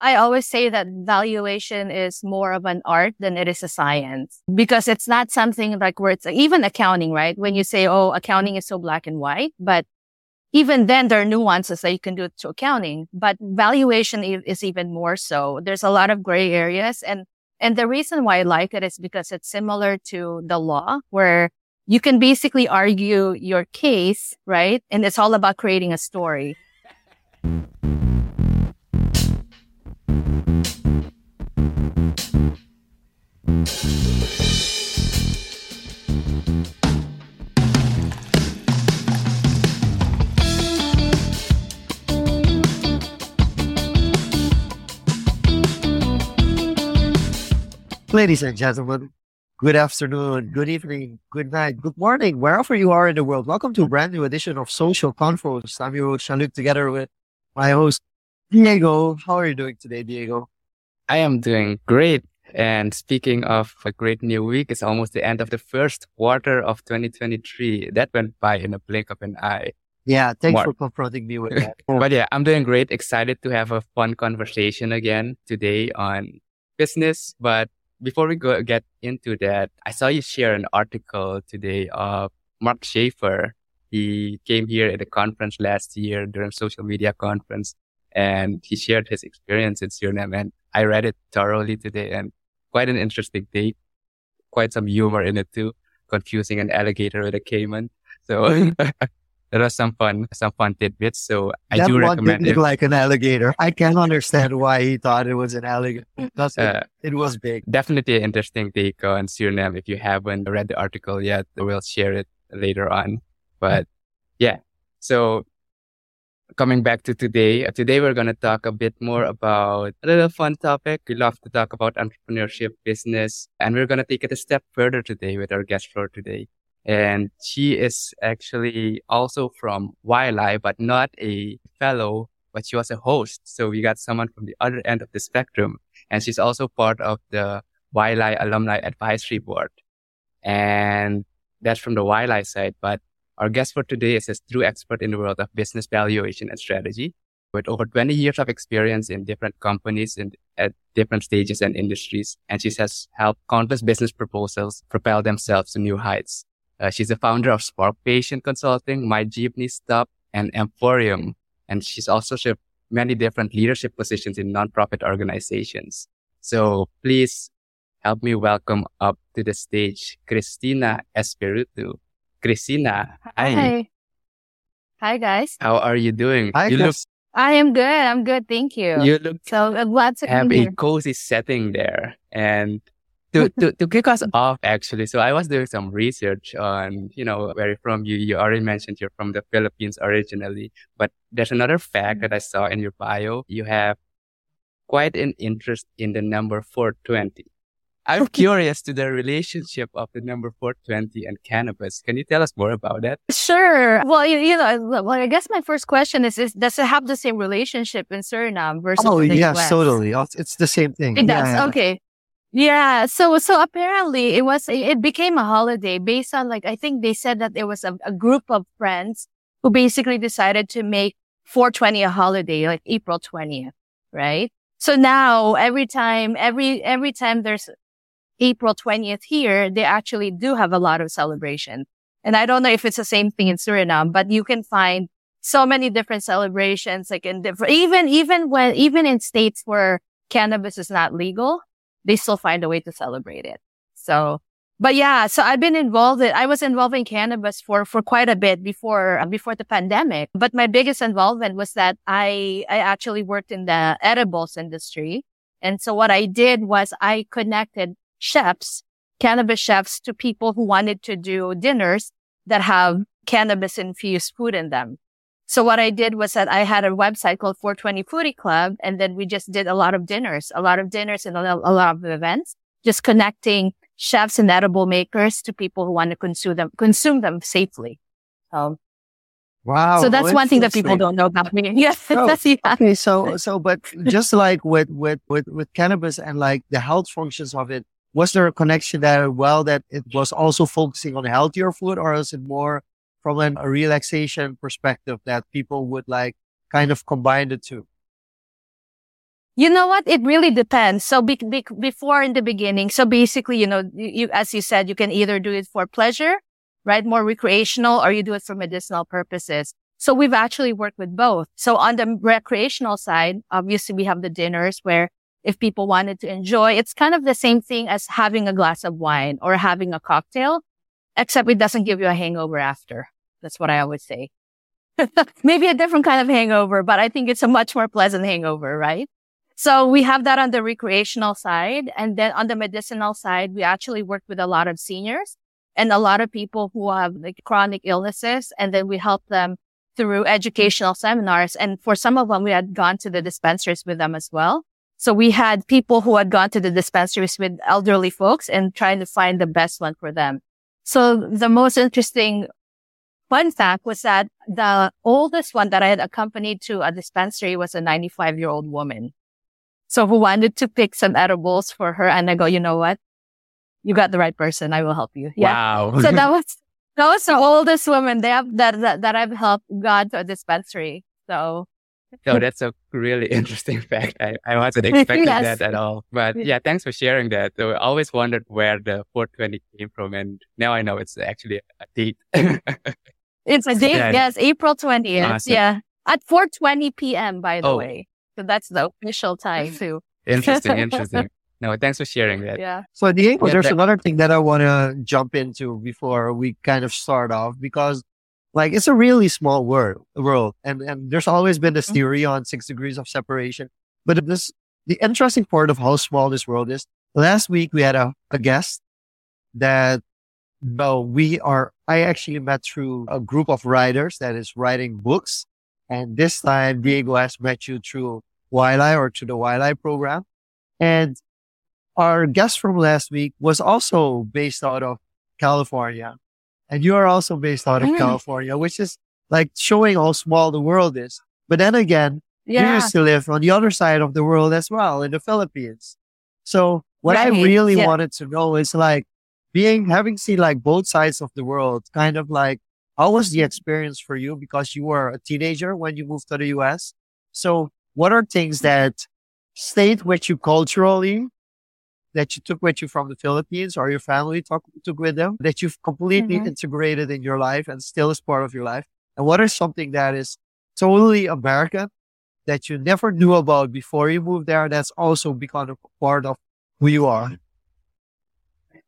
I always say that valuation is more of an art than it is a science because it's not something like where it's even accounting, right? When you say, Oh, accounting is so black and white, but even then there are nuances that you can do to accounting, but valuation is even more so. There's a lot of gray areas. And, and the reason why I like it is because it's similar to the law where you can basically argue your case, right? And it's all about creating a story. Ladies and gentlemen, good afternoon, good evening, good night, good morning, wherever you are in the world. Welcome to a brand new edition of Social Confoes. I'm your host, Jean-Luc, together with my host, Diego. How are you doing today, Diego? I am doing great. And speaking of a great new week, it's almost the end of the first quarter of 2023. That went by in a blink of an eye. Yeah, thanks Mark. for confronting me with that. but yeah, I'm doing great. Excited to have a fun conversation again today on business, but before we go get into that, I saw you share an article today of Mark Schaefer. He came here at a conference last year during social media conference and he shared his experience in Suriname and I read it thoroughly today and quite an interesting take. Quite some humor in it too, confusing an alligator with a cayman. So there are some fun, some fun tidbits. So I that do one recommend didn't it. Look like an alligator. I can't understand why he thought it was an alligator. It, uh, it, was big. Definitely an interesting take on Suriname. If you haven't read the article yet, we'll share it later on. But yeah, so coming back to today, uh, today we're going to talk a bit more about a little fun topic. We love to talk about entrepreneurship, business, and we're going to take it a step further today with our guest for today. And she is actually also from YLI, but not a fellow, but she was a host. So we got someone from the other end of the spectrum. And she's also part of the YLI Alumni Advisory Board. And that's from the YLI side. But our guest for today is a true expert in the world of business valuation and strategy with over 20 years of experience in different companies and at different stages and industries. And she has helped countless business proposals propel themselves to new heights. Uh, she's the founder of Sparkvation Consulting, My Jeepney Stop, and EmPHorium. And she's also served many different leadership positions in nonprofit organizations. So please help me welcome up to the stage Cristina Espiritu. Cristina, hi. Hi, hi guys. How are you doing? Hi, you look, I am good. I'm good. Thank you. You look so I'm glad to have a cozy setting there. And to, to, to kick us off, actually, so I was doing some research on, you know, where you're from. You, you already mentioned you're from the Philippines originally, but there's another fact that I saw in your bio. You have quite an interest in the number 420. I'm curious to the relationship of the number 420 and cannabis. Can you tell us more about that? Sure. Well, you, you know, well, I guess my first question is, is does it have the same relationship in Suriname versus Oh, yes, US? totally. Oh, it's the same thing. It does. Yeah, okay. Yeah. So, so apparently it was, it became a holiday based on like, I think they said that there was a, a group of friends who basically decided to make 420 a holiday, like April 20th, right? So now every time, every, every time there's April 20th here, they actually do have a lot of celebration. And I don't know if it's the same thing in Suriname, but you can find so many different celebrations, like in different, even, even when, even in states where cannabis is not legal, they still find a way to celebrate it. So, but yeah, so I've been involved in, I was involved in cannabis for, for quite a bit before, uh, before the pandemic. But my biggest involvement was that I, I actually worked in the edibles industry. And so what I did was I connected chefs, cannabis chefs to people who wanted to do dinners that have cannabis infused food in them. So what I did was that I had a website called 420 Foodie Club, and then we just did a lot of dinners, a lot of dinners and a lot of events, just connecting chefs and edible makers to people who want to consume them, consume them safely. Um, wow. So that's one thing that people don't know about me. Yes. So, that's, yeah. Okay. So, so, but just like with, with, with, with cannabis and like the health functions of it, was there a connection there well that it was also focusing on healthier food or is it more from an, a relaxation perspective that people would like kind of combine the two? You know what? It really depends. So be, be, before in the beginning, so basically, you know, you, you, as you said, you can either do it for pleasure, right? More recreational or you do it for medicinal purposes. So we've actually worked with both. So on the recreational side, obviously we have the dinners where if people wanted to enjoy, it's kind of the same thing as having a glass of wine or having a cocktail, except it doesn't give you a hangover after. That's what I always say. Maybe a different kind of hangover, but I think it's a much more pleasant hangover, right? So we have that on the recreational side. And then on the medicinal side, we actually work with a lot of seniors and a lot of people who have like chronic illnesses. And then we help them through educational seminars. And for some of them, we had gone to the dispensaries with them as well. So we had people who had gone to the dispensaries with elderly folks and trying to find the best one for them. So the most interesting fun fact was that the oldest one that I had accompanied to a dispensary was a 95 year old woman. So who wanted to pick some edibles for her. And I go, you know what? You got the right person. I will help you. Yeah. Wow. so that was, that was the oldest woman they have that, that, that I've helped got to a dispensary. So. No, that's a really interesting fact. I, I wasn't expecting yes. that at all. But yeah, thanks for sharing that. So I always wondered where the 420 came from. And now I know it's actually a date. it's a date. Yeah. Yes. April 20th. Awesome. Yeah. At 420 p.m., by the oh. way. So that's the official time too. Interesting, interesting. No, thanks for sharing that. Yeah. So Diego, yeah, there's that- another thing that I want to jump into before we kind of start off because like it's a really small world, world. And, and there's always been this mm-hmm. theory on six degrees of separation. But this, the interesting part of how small this world is. Last week we had a, a guest that, well, we are, I actually met through a group of writers that is writing books. And this time Diego has met you through Wiley or to the Wiley program. And our guest from last week was also based out of California. And you are also based out of mm. California, which is like showing how small the world is. But then again, yeah. you used to live on the other side of the world as well in the Philippines. So what right. I really yeah. wanted to know is like being, having seen like both sides of the world, kind of like, how was the experience for you? Because you were a teenager when you moved to the US. So what are things that stayed with you culturally that you took with you from the Philippines or your family talk, took with them that you've completely mm-hmm. integrated in your life and still is part of your life? And what is something that is totally American that you never knew about before you moved there that's also become a part of who you are?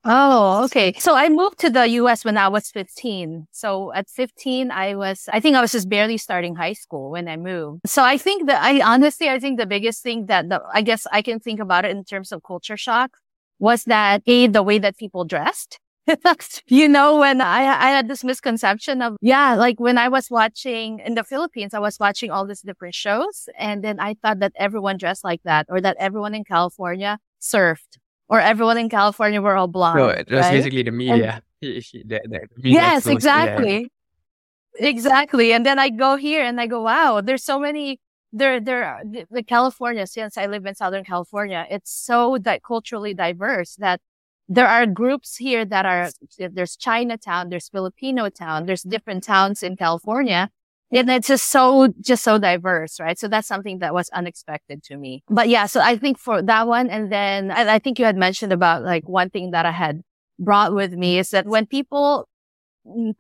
Oh, okay. So I moved to the US when I was 15. So at 15, I was, I think I was just barely starting high school when I moved. So I think that I honestly, I think the biggest thing that the, I guess I can think about it in terms of culture shock was that A, the way that people dressed. you know, when I, I had this misconception of, yeah, like when I was watching in the Philippines, I was watching all these different shows. And then I thought that everyone dressed like that or that everyone in California surfed or everyone in California were all blonde. No, it was right? basically the media. And, the, the, media yes, exactly. Yeah. Exactly. And then I go here and I go, wow, there's so many, there, there, the, the California, since I live in Southern California, it's so di- culturally diverse that there are groups here that are, there's Chinatown, there's Filipino town, there's different towns in California and it's just so, just so diverse, right? So that's something that was unexpected to me. But yeah, so I think for that one, and then I, I think you had mentioned about like one thing that I had brought with me is that when people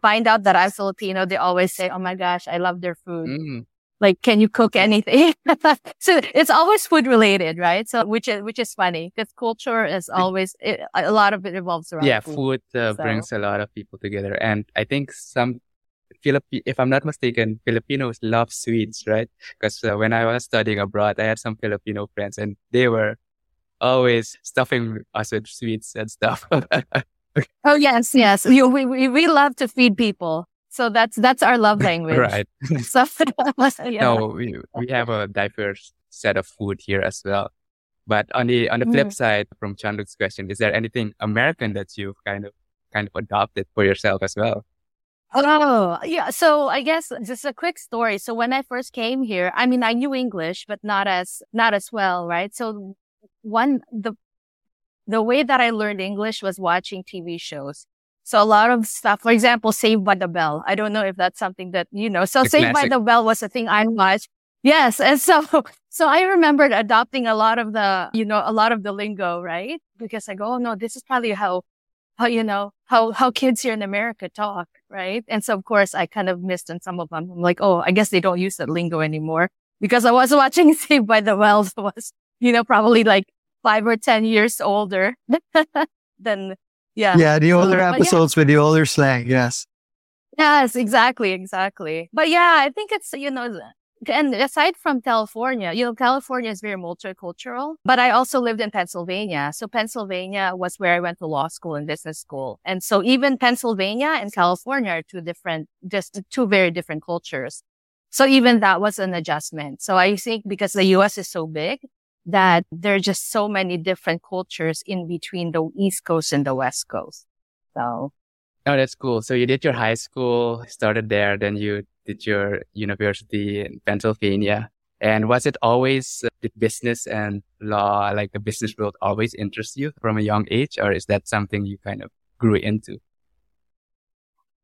find out that I'm Filipino, they always say, Oh my gosh, I love their food. Mm. Like, can you cook anything? so it's always food related, right? So, which is, which is funny because culture is always, it, a lot of it revolves around. Yeah. Food, food uh, so. brings a lot of people together. And I think some Philippi- if I'm not mistaken, Filipinos love sweets, right? Because uh, when I was studying abroad, I had some Filipino friends and they were always stuffing us with sweets and stuff. oh yes, yes. We, we we love to feed people. So that's that's our love language. right. so, yeah. No, we we have a diverse set of food here as well. But on the on the flip mm. side, from Jean-Luc's question, is there anything American that you've kind of kind of adopted for yourself as well? Oh, yeah. So I guess just a quick story. So when I first came here, I mean, I knew English, but not as, not as well, right? So one, the, the way that I learned English was watching TV shows. So a lot of stuff, for example, Saved by the Bell. I don't know if that's something that, you know, so the Saved classic. by the Bell was a thing I watched. Yes. And so, so I remembered adopting a lot of the, you know, a lot of the lingo, right? Because I go, oh no, this is probably how, how, you know, how, how kids here in America talk, right? And so of course I kind of missed on some of them. I'm like, oh, I guess they don't use that lingo anymore because I was watching Saved by the Wells was, you know, probably like five or 10 years older than, yeah. Yeah. The older but yeah. episodes with the older slang. Yes. Yes, exactly, exactly. But yeah, I think it's, you know, and aside from California, you know, California is very multicultural, but I also lived in Pennsylvania. So Pennsylvania was where I went to law school and business school. And so even Pennsylvania and California are two different, just two very different cultures. So even that was an adjustment. So I think because the US is so big that there are just so many different cultures in between the East Coast and the West Coast. So Oh, that's cool. So you did your high school, started there, then you did your university in Pennsylvania. And was it always uh, did business and law, like the business world, always interest you from a young age, or is that something you kind of grew into?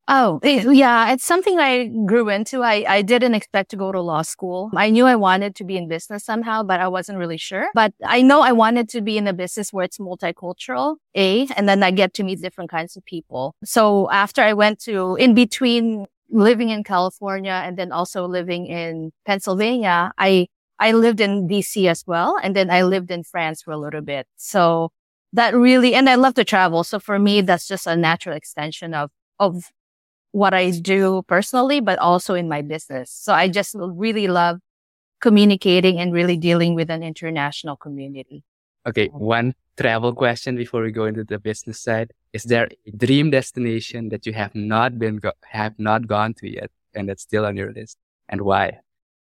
Oh, it- yeah. It's something I grew into. I, I didn't expect to go to law school. I knew I wanted to be in business somehow, but I wasn't really sure. But I know I wanted to be in a business where it's multicultural, A, and then I get to meet different kinds of people. So after I went to, in between living in California and then also living in Pennsylvania, I, I lived in DC as well. And then I lived in France for a little bit. So that really, and I love to travel. So for me, that's just a natural extension of, of what I do personally, but also in my business. So I just really love communicating and really dealing with an international community. Okay, one travel question before we go into the business side. Is there a dream destination that you have not been go- have not gone to yet and that's still on your list? And why?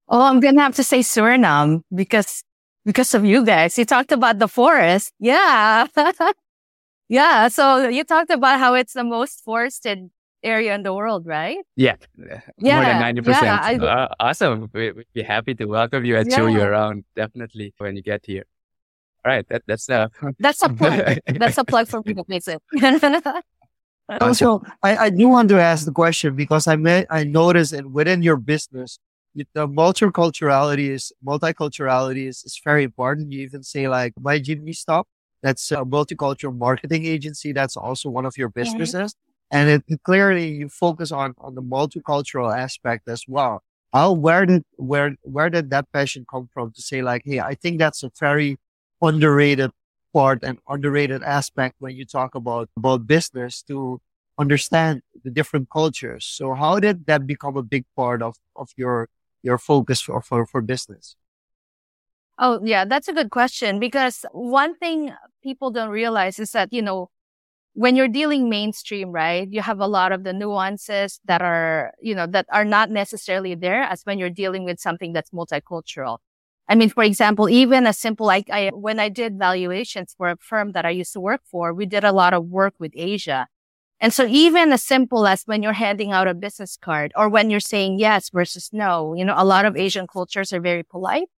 Oh, I'm going to have to say Suriname because, because of you guys. You talked about the forest. Yeah. yeah. So you talked about how it's the most forested area in the world, right? Yeah, more Yeah, than 90%. yeah, I- Uh, awesome. We, we'd be happy to welcome you and show you around definitely when you get here. All right, that, that's uh, That's a plug. That's a plug for people. to visit. Also, I, I do want to ask the question because I may, I noticed that within your business, the multiculturality is multiculturality is, is very important. You even say like my Jeepney Stop, that's a multicultural marketing agency. That's also one of your businesses. And it, it clearly you focus on, on the multicultural aspect as well. How, where did, where, where did that passion come from to say like, Hey, I think that's a very underrated part and underrated aspect when you talk about, about business to understand the different cultures. So how did that become a big part of, of your, your focus for, for, for business? Oh, yeah, that's a good question because one thing people don't realize is that, you know, when you're dealing mainstream, right, you have a lot of the nuances that are, you know, that are not necessarily there as when you're dealing with something that's multicultural. I mean, for example, even a simple, like I, when I did valuations for a firm that I used to work for, we did a lot of work with Asia. And so even as simple as when you're handing out a business card or when you're saying yes versus no, you know, a lot of Asian cultures are very polite.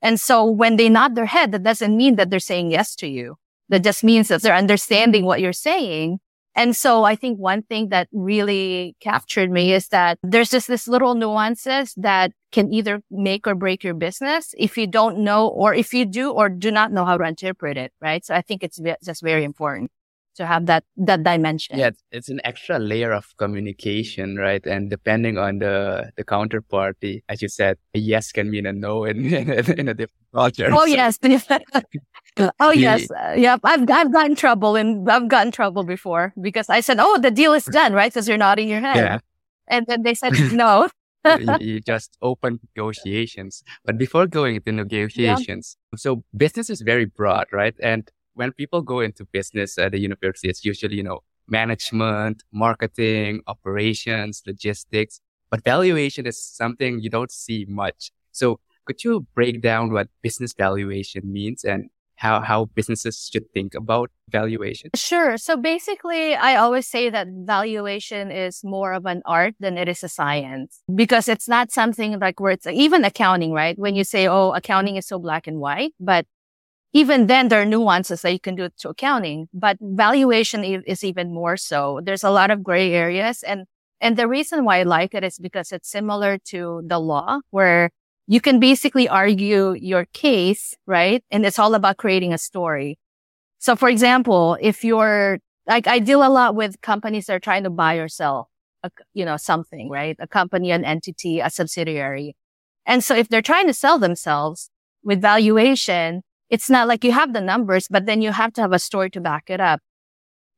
And so when they nod their head, that doesn't mean that they're saying yes to you. That just means that they're understanding what you're saying. And so I think one thing that really captured me is that there's just this little nuances that can either make or break your business if you don't know, or if you do or do not know how to interpret it. Right. So I think it's just very important to have that, that dimension. yeah, it's, it's an extra layer of communication, right? And depending on the the counterparty, as you said, a yes can mean a no in in, a- in a different culture. Oh So- yes. oh yes. Uh, yep. I've I've gotten trouble and I've gotten trouble before because I said, "Oh, the deal is done," right? Because you're nodding your head, yeah. and then they said, "No." you, you just open negotiations. But before going into negotiations, so business is very broad, right? And when people go into business at the university, it's usually, you know, management, marketing, operations, logistics, but valuation is something you don't see much. So could you break down what business valuation means and how, how businesses should think about valuation? Sure. So basically, I always say that valuation is more of an art than it is a science because it's not something like where it's even accounting, right? When you say, oh, accounting is so black and white, but even then there are nuances that you can do to accounting, but valuation is even more so. There's a lot of gray areas and, and the reason why I like it is because it's similar to the law where you can basically argue your case, right? And it's all about creating a story. So for example, if you're like, I deal a lot with companies that are trying to buy or sell, a, you know, something, right? A company, an entity, a subsidiary. And so if they're trying to sell themselves with valuation, it's not like you have the numbers, but then you have to have a story to back it up.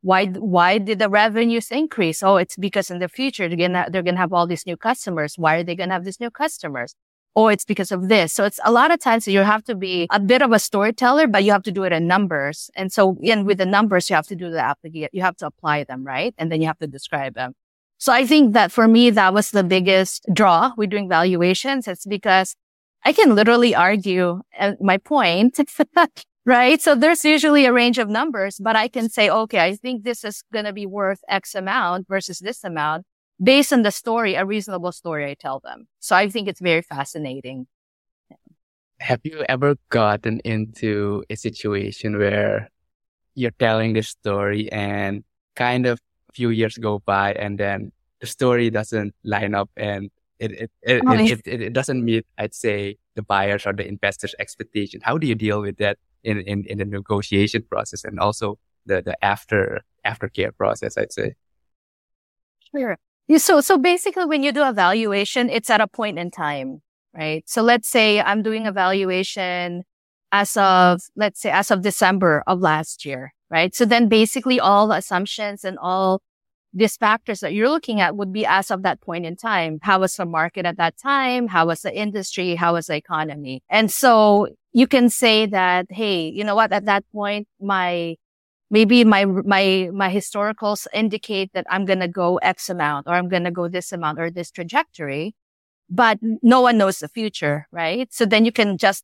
Why, why did the revenues increase? Oh, it's because in the future, they're gonna, they're gonna have all these new customers. Why are they gonna have these new customers? Oh, it's because of this. So it's a lot of times you have to be a bit of a storyteller, but you have to do it in numbers. And so, and with the numbers, you have to do the application, you have to apply them, right? And then you have to describe them. So I think that for me, that was the biggest draw with doing valuations. It's because I can literally argue uh, my point, right? So there's usually a range of numbers, but I can say, okay, I think this is going to be worth X amount versus this amount based on the story, a reasonable story I tell them. So I think it's very fascinating. Have you ever gotten into a situation where you're telling the story and kind of a few years go by and then the story doesn't line up and it it it, oh, it, it, it, doesn't meet, I'd say, the buyers or the investors' expectation. How do you deal with that in, in, in the negotiation process and also the, the after aftercare process, I'd say? Sure. So, so basically when you do a valuation, it's at a point in time, right? So let's say I'm doing a valuation as of, let's say as of December of last year, right? So then basically all the assumptions and all these factors that you're looking at would be as of that point in time. How was the market at that time? How was the industry? How was the economy? And so you can say that, Hey, you know what? At that point, my, maybe my, my, my historicals indicate that I'm going to go X amount or I'm going to go this amount or this trajectory, but no one knows the future, right? So then you can just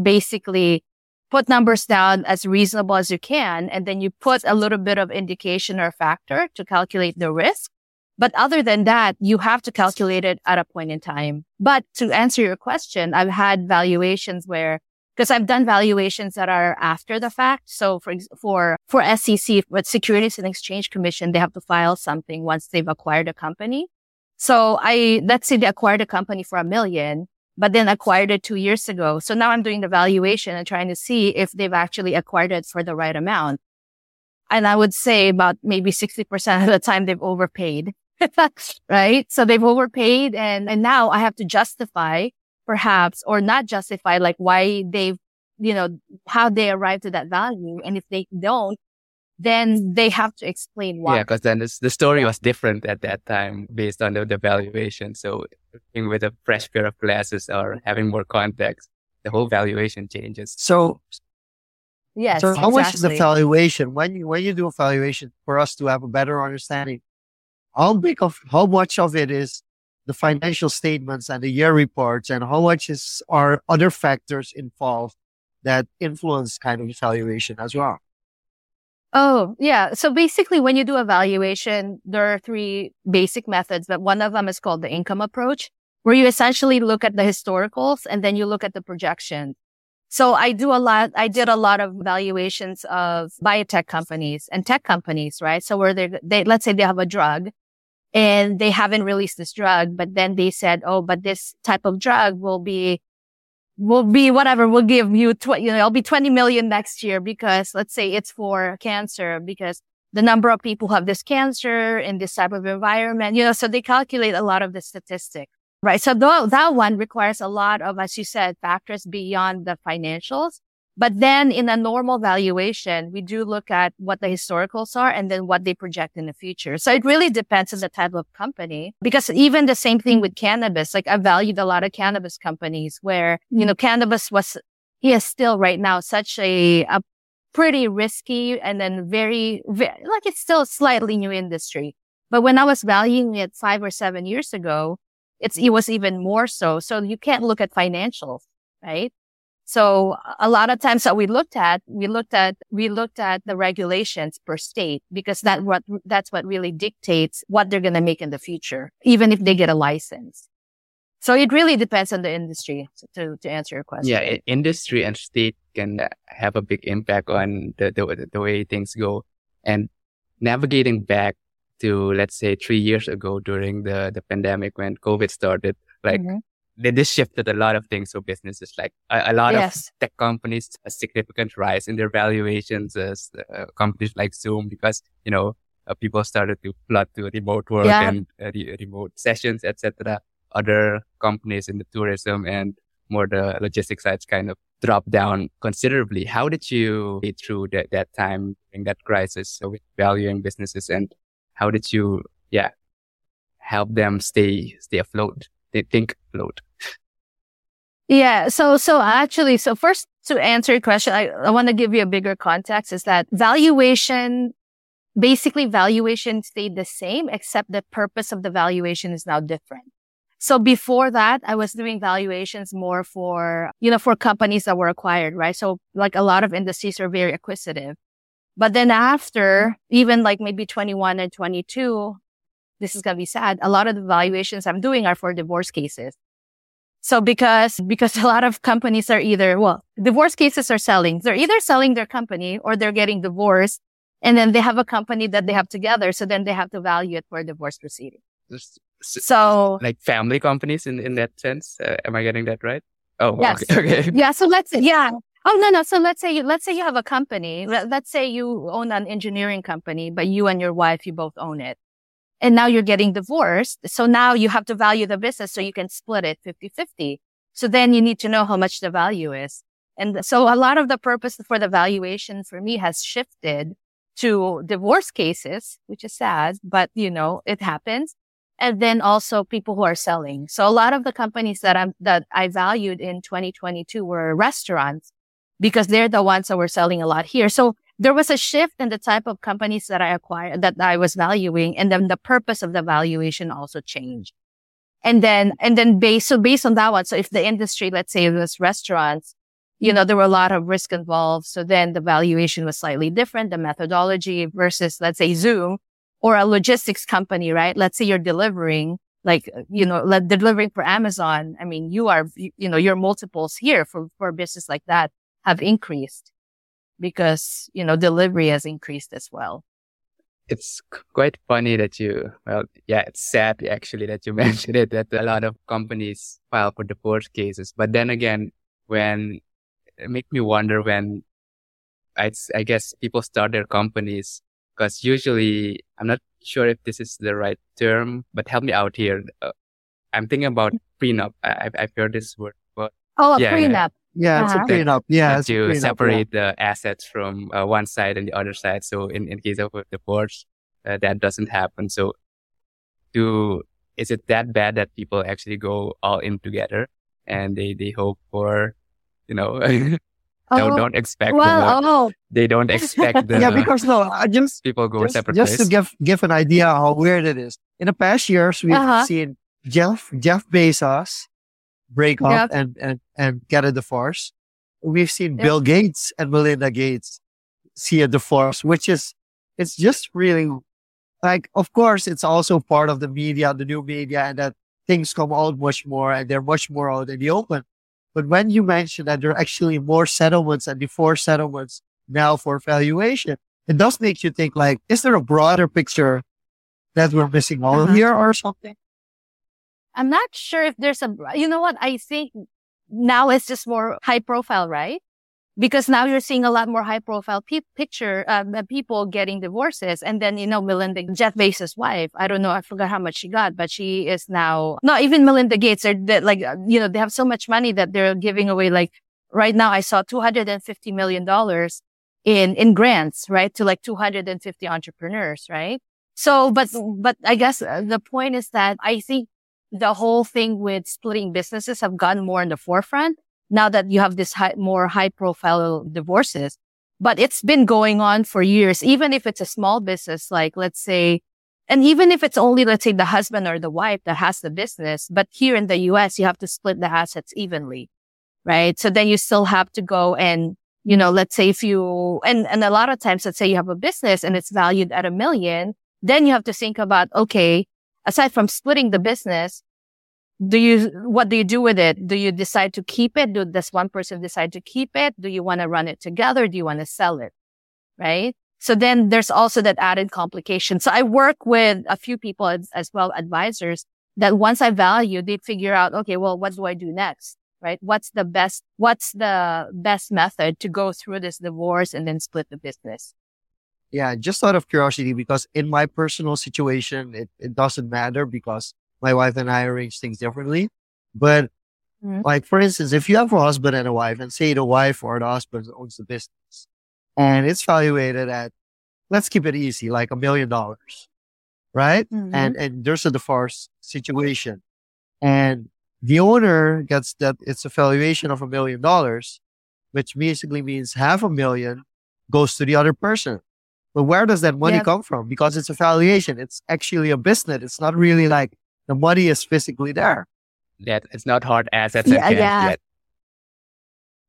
basically put numbers down as reasonable as you can. And then you put a little bit of indication or factor to calculate the risk. But other than that, you have to calculate it at a point in time. But to answer your question, I've had valuations where, because I've done valuations that are after the fact. So for, for, for SEC, with Securities and Exchange Commission, they have to file something once they've acquired a company. So I, let's say they acquired a company for a million but then acquired it two years ago. So now I'm doing the valuation and trying to see if they've actually acquired it for the right amount. And I would say about maybe 60% of the time they've overpaid. right. So they've overpaid and, and now I have to justify perhaps or not justify like why they've, you know, how they arrived to that value. And if they don't, then they have to explain why. Yeah, because then this, the story was different at that time based on the, the valuation. So with a fresh pair of glasses or having more context, the whole valuation changes. So, yes. So how exactly. much is the valuation when you when you do a valuation for us to have a better understanding? How big of how much of it is the financial statements and the year reports, and how much is are other factors involved that influence kind of valuation as well? Oh, yeah. So basically, when you do evaluation, there are three basic methods, but one of them is called the income approach, where you essentially look at the historicals and then you look at the projections. So I do a lot, I did a lot of valuations of biotech companies and tech companies, right? So where they, they, let's say they have a drug and they haven't released this drug, but then they said, Oh, but this type of drug will be will be whatever we'll give you tw- you know it'll be 20 million next year because let's say it's for cancer because the number of people who have this cancer in this type of environment you know so they calculate a lot of the statistics right? So th- that one requires a lot of as you said factors beyond the financials but then in a normal valuation, we do look at what the historicals are and then what they project in the future. So it really depends on the type of company because even the same thing with cannabis, like I valued a lot of cannabis companies where, you know, cannabis was, is still right now such a, a pretty risky and then very, very, like it's still a slightly new industry. But when I was valuing it five or seven years ago, it's, it was even more so. So you can't look at financials, right? So a lot of times that we looked at, we looked at, we looked at the regulations per state because that what, that's what really dictates what they're going to make in the future, even if they get a license. So it really depends on the industry to, to answer your question. Yeah. Industry and state can have a big impact on the, the, the way things go and navigating back to, let's say three years ago during the, the pandemic when COVID started, like, mm-hmm they just shifted a lot of things for businesses. Like a, a lot Yes. of tech companies, a significant rise in their valuations as uh, companies like Zoom, because you know uh, people started to flood to remote work Yeah. and uh, re- remote sessions, etc. Other companies in the tourism and more the logistics sides kind of dropped down considerably. How did you get through that that time during that crisis so with valuing businesses, and how did you, yeah, help them stay stay afloat? They think afloat. Yeah. So, so actually, so first to answer your question, I, I want to give you a bigger context is that valuation, basically valuation stayed the same, except the purpose of the valuation is now different. So before that, I was doing valuations more for, you know, for companies that were acquired, right? So like a lot of industries are very acquisitive. But then after, even like maybe 21 and 22, this is going to be sad. A lot of the valuations I'm doing are for divorce cases. So because, because a lot of companies are either, well, divorce cases are selling. They're either selling their company or they're getting divorced. And then they have a company that they have together. So then they have to value it for a divorce proceeding. So like family companies in, in that sense. Uh, am I getting that right? Oh, Yes. okay. okay. yeah. So let's, yeah. Oh, no, no. So let's say you, let's say you have a company. Let's say you own an engineering company, but you and your wife, you both own it. And now you're getting divorced. So now you have to value the business so you can split it 50 50. So then you need to know how much the value is. And so a lot of the purpose for the valuation for me has shifted to divorce cases, which is sad, but you know, it happens. And then also people who are selling. So a lot of the companies that I'm, that I valued in 2022 were restaurants because they're the ones that were selling a lot here. So there was a shift in the type of companies that I acquired, that I was valuing. And then the purpose of the valuation also changed. And then, and then based, so based on that one, so if the industry, let's say it was restaurants, you know, there were a lot of risk involved. So then the valuation was slightly different, the methodology versus, let's say Zoom or a logistics company, right? Let's say you're delivering, like, you know, like delivering for Amazon. I mean, you are, you you know, your multiples here for, for a business like that have increased because, you know, delivery has increased as well. It's quite funny that you, well, yeah, it's sad actually that you mentioned it, that a lot of companies file for divorce cases. But then again, when it make me wonder when I, I guess people start their companies because usually I'm not sure if this is the right term, but help me out here. Uh, I'm thinking about prenup. I, I've, I've heard this word, but Oh, a Yeah, prenup. Yeah, it's a Uh-huh. prenup. Yeah, that it's a you prenup, yeah. separate the assets from uh, one side and the other side. So in, in case of a divorce, uh, that doesn't happen. So do, is it that bad that people actually go all in together and they, they hope for, you know, don't, Oh, don't expect well, word- oh, they don't expect the Yeah, because no, I just people go just, separate just ways. to give give an idea how weird it is. In the past years, we've Uh-huh. seen Jeff Jeff Bezos break up Yep. and, and and get a divorce. We've seen Yep. Bill Gates and Melinda Gates see a divorce, which is it's just really like of course it's also part of the media, the new media, and that things come out much more and they're much more out in the open. But when you mention that there are actually more settlements and divorce settlements now for valuation, it does make you think like, is there a broader picture that we're missing out Uh-huh. here or something? I'm not sure if there's a, you know what? I think now it's just more high profile, right? Because now you're seeing a lot more high profile pe- picture, um, uh, people getting divorces. And then, you know, Melinda, Jeff Bezos' wife, I don't know, I forgot how much she got, but she is now, no, even Melinda Gates, they're like, uh, you know, they have so much money that they're giving away. Like right now, I saw $250 million in, in grants, right? To like 250 entrepreneurs, right? So, but, but I guess uh, the point is that I think the whole thing with splitting businesses have gotten more in the forefront now that you have this high, more high profile divorces. But it's been going on for years, even if it's a small business, like let's say, and even if it's only, let's say the husband or the wife that has the business, but here in the US, you have to split the assets evenly, right? So then you still have to go and, you know, let's say if you, and, and a lot of times, let's say you have a business and it's valued at a million, then you have to think about, okay, aside from splitting the business, do you, what do you do with it? Do you decide to keep it? Do, does one person decide to keep it? Do you want to run it together? Do you want to sell it? Right. So then there's also that added complication. So I work with a few people as, as well, advisors that once I value, they figure out, okay, well, what do I do next? Right? What's the best, what's the best method to go through this divorce and then split the business? Yeah, just out of curiosity, because in my personal situation, it, it doesn't matter because my wife and I arrange things differently. But mm-hmm. like, for instance, if you have a husband and a wife and say the wife or the husband owns the business and it's valuated at, let's keep it easy, like a million dollars right? Mm-hmm. And and there's a divorce situation, and the owner gets that it's a valuation of a million dollars, which basically means half a million goes to the other person. But where does that money yep. come from? Because it's a valuation. It's actually a business. It's not really like the money is physically there. That it's not hard assets yeah, yeah. Yet.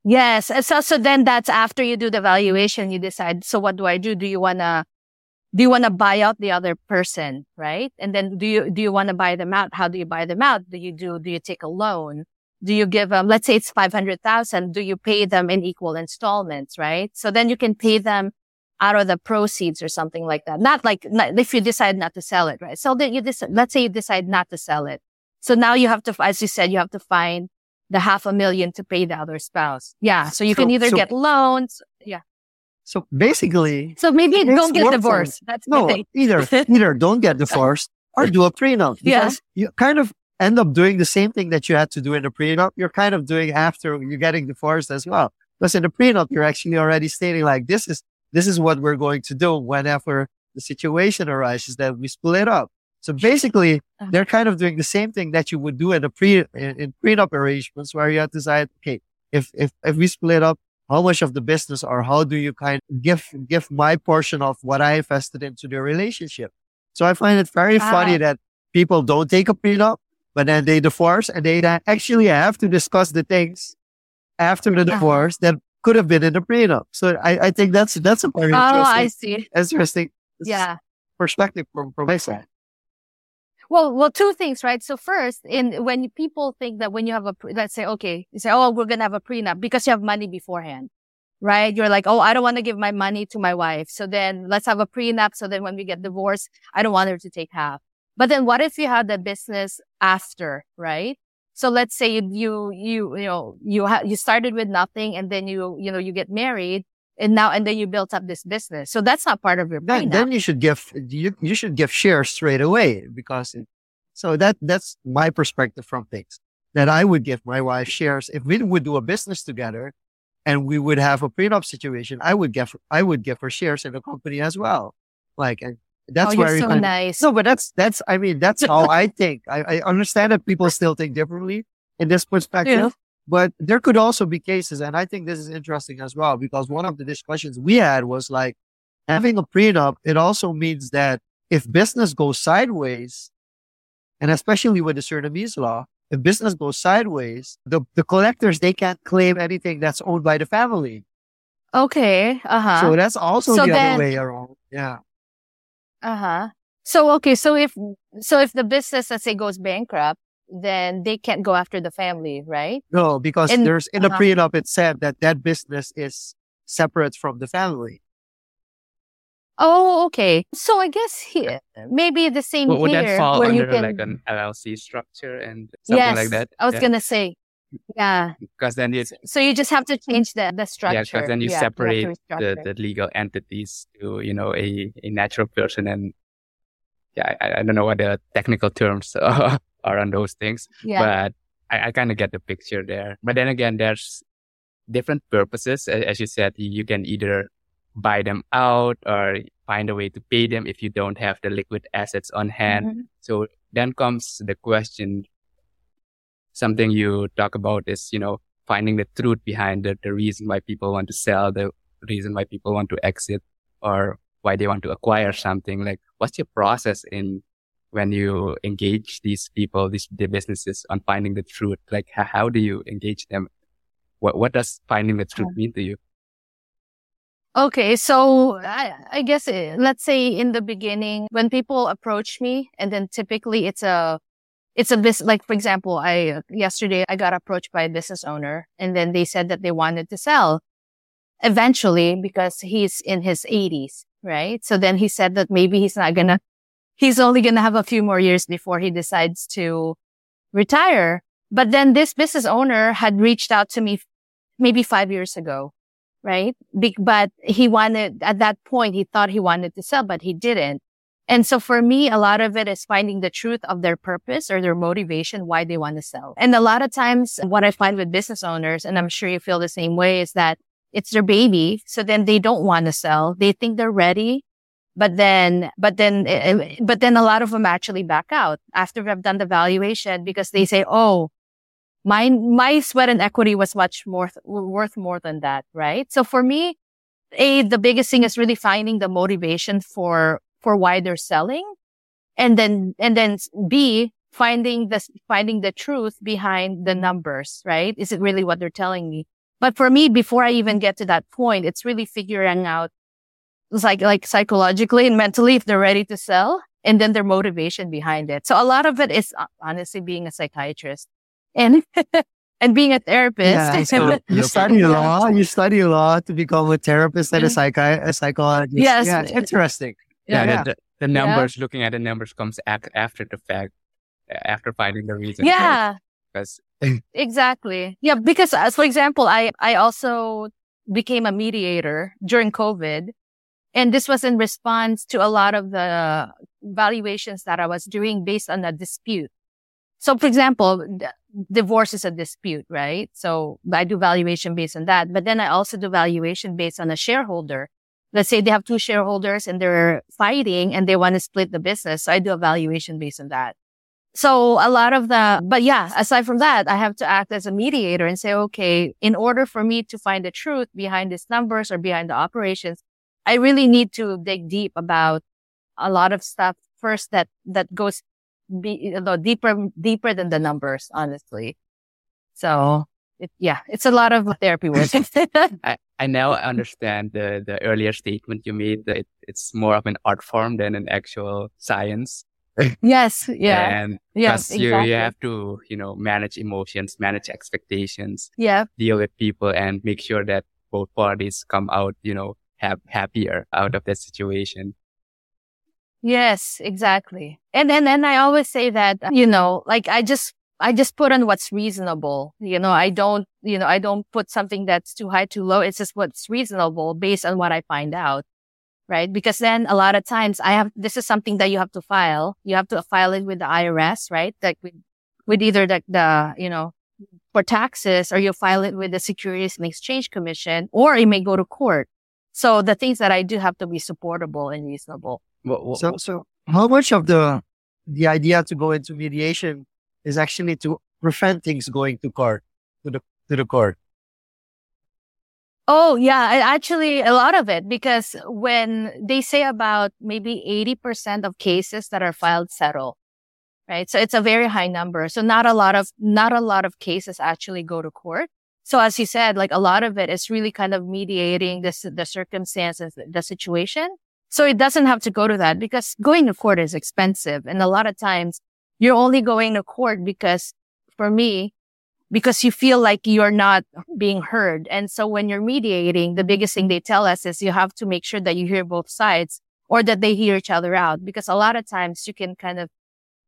Yes. So, so then that's after you do the valuation, you decide, so what do I do? Do you want to do you want to buy out the other person, right? And then do you, do you want to buy them out? How do you buy them out? Do you do, do you take a loan? Do you give them, let's say it's 500,000. Do you pay them in equal installments, right? So then you can pay them out of the proceeds or something like that. Not like, not, if you decide not to sell it, right? So then you decide, let's say you decide not to sell it. So now you have to, as you said, you have to find the half a million to pay the other spouse. Yeah. So you so, can either so, get loans. Yeah. So basically, so maybe don't get divorced. That's no, either either don't get divorced or do a prenup. Yeah, you kind of end up doing the same thing that you had to do in a prenup. You're kind of doing after you're getting divorced as well. Because in the prenup, you're actually already stating like this is this is what we're going to do whenever the situation arises that we split up. So basically, uh-huh. they're kind of doing the same thing that you would do in a pre in, in prenup arrangements where you have to decide, okay, if if if we split up, how much of the business or how do you kind of give give my portion of what I invested into the relationship? So I find it very ah. funny that people don't take a prenup, but then they divorce and they actually have to discuss the things after the uh-huh. divorce that could have been in the prenup. So I, I think that's that's a very oh, I see. interesting yeah. perspective from, from my side. Well, well, two things, right? So first, in when people think that when you have a, let's say, okay, you say, oh, we're gonna have a prenup because you have money beforehand, right? You're like, oh, I don't want to give my money to my wife, so then let's have a prenup. So then when we get divorced, I don't want her to take half. But then what if you had the business after, right? So let's say you you you, you know you ha- you started with nothing and then you you know you get married and now and then you built up this business. So that's not part of your then, then you should give you you should give shares straight away because it, so that that's my perspective from things that I would give my wife shares if we would do a business together and we would have a prenup situation. I would give I would give her shares in the company as well. Like and that's oh, where so nice. No, but that's that's I mean that's how I think. I, I understand that people still think differently in this perspective. Yeah. But there could also be cases, and I think this is interesting as well, because one of the discussions we had was like having a prenup, it also means that if business goes sideways, and especially with the Surinamese law, if business goes sideways, the, the collectors, they can't claim anything that's owned by the family. Okay. Uh huh. So that's also so the then, other way around. Yeah. Uh huh. So, okay. So if, so if the business, let's say goes bankrupt, then they can't go after the family, right? No, because and, there's in the uh-huh. prenup it said that that business is separate from the family. Oh, okay. So I guess here maybe the same well, would here. Would that fall under can... like an LLC structure and something yes, like that? I was yeah. gonna say, yeah. Because then you so you just have to change the the structure. Yeah, because then you yeah, separate the, the legal entities to you know a a natural person and yeah I, I don't know what the technical terms are are on those things. Yeah. But I, I kind of get the picture there. But then again, there's different purposes. As you said, you can either buy them out or find a way to pay them if you don't have the liquid assets on hand. Mm-hmm. So then comes the question. Something you talk about is, you know, finding the truth behind the, the reason why people want to sell, the reason why people want to exit or why they want to acquire something. Like, what's your process in when you engage these people, these the businesses on finding the truth? Like, how, how do you engage them? What what does finding the truth mean to you? Okay, so I, I guess it, eh, let's say in the beginning when people approach me, and then typically it's a it's a business. Like for example, I yesterday I got approached by a business owner, and then they said that they wanted to sell eventually because he's in his 80s, right? So then he said that maybe he's not gonna he's only to have a few more years before he decides to retire. But then this business owner had reached out to me maybe five years ago, right? Be- but he wanted, at that point, he thought he wanted to sell, but he didn't. And so for me, a lot of it is finding the truth of their purpose or their motivation, why they want to sell. And a lot of times what I find with business owners, and I'm sure you feel the same way, is that it's their baby. So then they don't want to sell. They think they're ready. But then, but then, eh, eh, but then a lot of them actually back out after we've done the valuation because they say, Oh, my, my sweat and equity was much more, worth more than that. Right. So for me, a, the biggest thing is really finding the motivation for for why they're selling. And then, and then B, finding the, finding the truth behind the numbers, right? Is it really what they're telling me? But for me, before I even get to that point, it's really figuring out it's like, like psychologically and mentally if they're ready to sell and then their motivation behind it. So a lot of it is uh, honestly being a psychiatrist and, and being a therapist. Yeah, so you study law, you study law to become a therapist and a, psychi- a psychologist. Yes. Yeah, interesting. Yeah, yeah. The, the, numbers, yeah. looking at the numbers comes ac- after the fact, after finding the reason. Yeah. Because exactly. Yeah. Because as uh, for example, I, I also became a mediator during COVID. And this was in response to a lot of the valuations that I was doing based on a dispute. So for example, divorce is a dispute, right? So I do valuation based on that, but then I also do valuation based on a shareholder let's say they have two shareholders and they're fighting and they want to split the business. So I do a valuation based on that. So a lot of the, but yeah, aside from that, I have to act as a mediator and say, okay, in order for me to find the truth behind these numbers or behind the operations, I really need to dig deep about a lot of stuff first that, that goes be, you know, deeper, deeper than the numbers, honestly. So it, yeah, it's a lot of therapy work. I, I now understand the, the earlier statement you made that it, it's more of an art form than an actual science. yes. Yeah. And yes, exactly. you, you have to, you know, manage emotions, manage expectations. Yeah. Deal with people and make sure that both parties come out, you know, have happier out of that situation. Yes, exactly. And then, and I always say that, you know, like I just I just put on what's reasonable. You know, I don't, you know, I don't put something that's too high, too low. It's just what's reasonable based on what I find out. Right. Because then a lot of times I have, this is something that you have to file. You have to file it with the IRS, right? Like with, with either the, the, you know, for taxes or you file it with the Securities and Exchange Commission or it may go to court. So the things that I do have to be supportable and reasonable. So, so how much of the, the idea to go into mediation is actually to prevent things going to court, to the, to the court. Oh, yeah. Actually, a lot of it, because when they say about maybe 80% of cases that are filed settle, right? So it's a very high number. So not a lot of, not a lot of cases actually go to court. So as you said, like a lot of it is really kind of mediating this, the circumstances, the situation. So it doesn't have to go to that because going to court is expensive. And a lot of times you're only going to court because for me, because you feel like you're not being heard. And so when you're mediating, the biggest thing they tell us is you have to make sure that you hear both sides or that they hear each other out. Because a lot of times you can kind of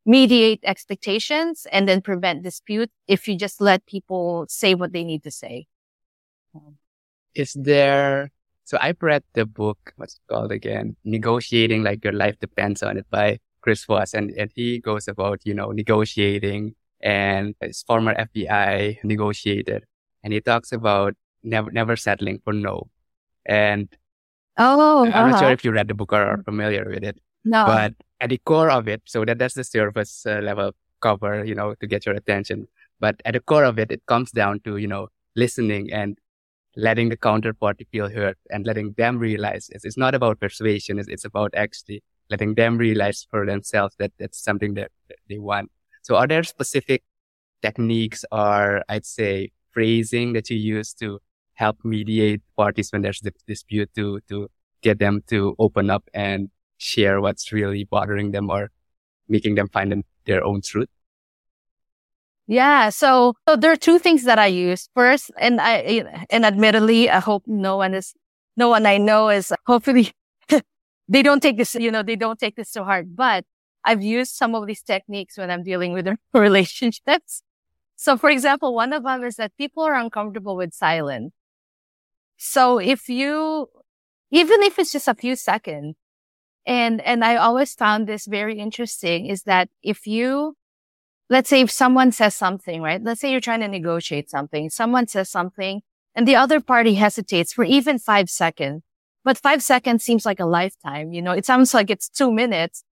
mediate expectations and then prevent dispute if you just let people say what they need to say. Is there, so I've read the book, what's it called again? Negotiating Like Your Life Depends on It by Chris Voss, and, and he goes about, you know, negotiating and his former FBI negotiated. And he talks about never, never settling for no. And oh, I'm uh-huh. not sure if you read the book or are familiar with it. No. But at the core of it, so that that's the surface uh, level cover, you know, to get your attention. But at the core of it, it comes down to, you know, listening and letting the counterparty feel heard and letting them realize it's, it's not about persuasion. It's, it's about actually letting them realize for themselves that that's something that, that they want. So are there specific techniques or I'd say phrasing that you use to help mediate parties when there's a dispute to, to get them to open up and share what's really bothering them or making them find their own truth? Yeah. So, so there are two things that I use. First, and I, and admittedly, I hope no one is, no one I know is hopefully they don't take this, you know, they don't take this so hard. But I've used some of these techniques when I'm dealing with relationships. So for example, one of them is that people are uncomfortable with silence. So if you, even if it's just a few seconds, and, and I always found this very interesting is that if you, let's say if someone says something, right? Let's say you're trying to negotiate something. Someone says something and the other party hesitates for even five seconds. But five seconds seems like a lifetime. You know, it sounds like it's two minutes.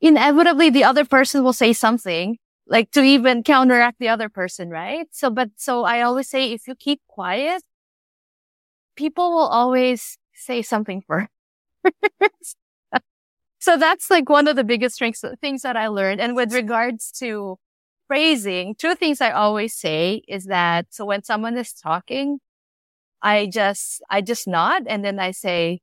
Inevitably, the other person will say something like to even counteract the other person, right? So, but so I always say if you keep quiet, people will always say something first. so that's like one of the biggest strengths, things that I learned. And with regards to phrasing, two things I always say is that, so when someone is talking, I just, I just nod and then I say,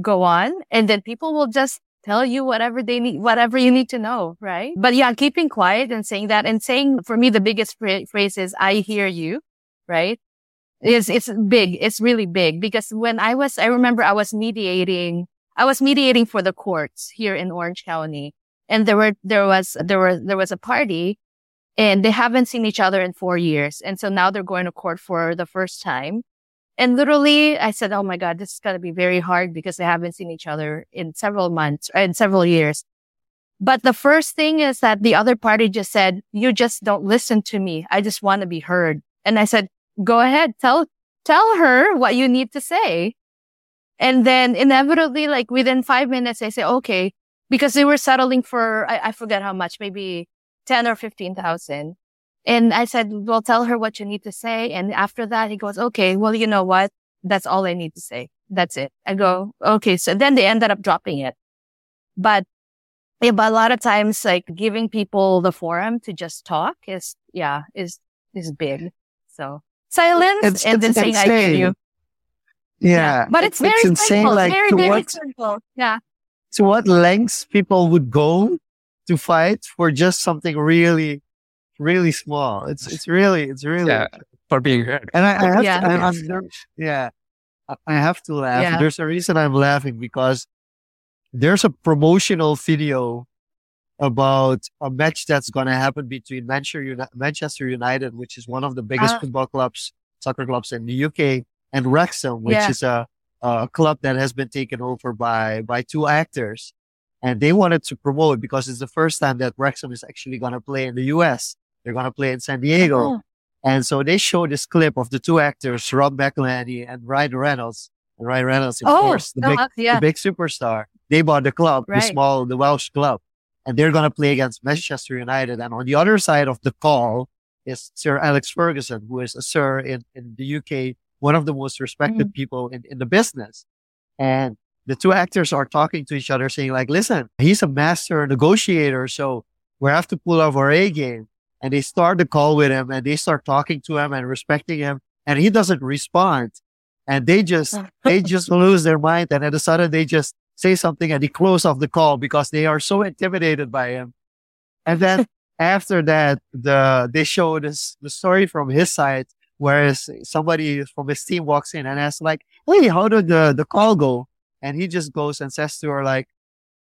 go on. And then people will just tell you whatever they need, whatever you need to know. Right. But yeah, keeping quiet and saying that and saying for me, the biggest phrase is, I hear you. Right. Is, it's big. It's really big because when I was, I remember I was mediating, I was mediating for the courts here in Orange County and there were, there was, there were, there was a party and they haven't seen each other in four years. And so now they're going to court for the first time. And literally, I said, Oh my God, this is going to be very hard because they haven't seen each other in several months, uh, in several years. But the first thing is that the other party just said, you just don't listen to me. I just want to be heard. And I said, go ahead, tell, tell her what you need to say. And then inevitably, like within five minutes, they say, okay, because they were settling for, I, I forget how much, maybe 10 or 15,000. And I said, well, tell her what you need to say. And after that, he goes, okay, well, you know what? That's all I need to say. That's it. I go, okay. So then they ended up dropping it. But, yeah, but a lot of times, like giving people the forum to just talk is, yeah, is, is big. So silence It's- and then it's saying I hear insane. you. Yeah. But it's, very insane. simple. Like very, to very what, simple. Yeah. to what lengths people would go to fight for just something really, really small. It's, it's really, it's really, Yeah. For being heard. and I, I have Yeah. to, I, I'm, there- yeah, I- I have to laugh. Yeah. There's a reason I'm laughing because there's a promotional video about a match that's going to happen between Manchester, Uni- Manchester United, which is one of the biggest Ah. football clubs, soccer clubs in the UK, and Wrexham, which Yeah. is a, a club that has been taken over by, by two actors. And they wanted to promote because it's the first time that Wrexham is actually going to play in the US. They're going to play in San Diego. Oh, And so they show this clip of the two actors, Rob McElhenney and Ryan Reynolds. And Ryan Reynolds, of oh, course, the big, uh, yeah. the big superstar. They bought the club, the small, the Welsh club, and they're going to play against Manchester United. And on the other side of the call is Sir Alex Ferguson, who is a sir in, in the UK, one of the most respected Mm. people in, in the business. And the two actors are talking to each other saying like, listen, he's a master negotiator. So we have to pull off our A game. And they start the call with him and they start talking to him and respecting him. And he doesn't respond. And they just, they just lose their mind. And at a sudden they just say something and they close off the call because they are so intimidated by him. And then after that, the, they show this, the story from his side, whereas somebody from his team walks in and asks like, Hey, how did the, the call go? And he just goes and says to her like,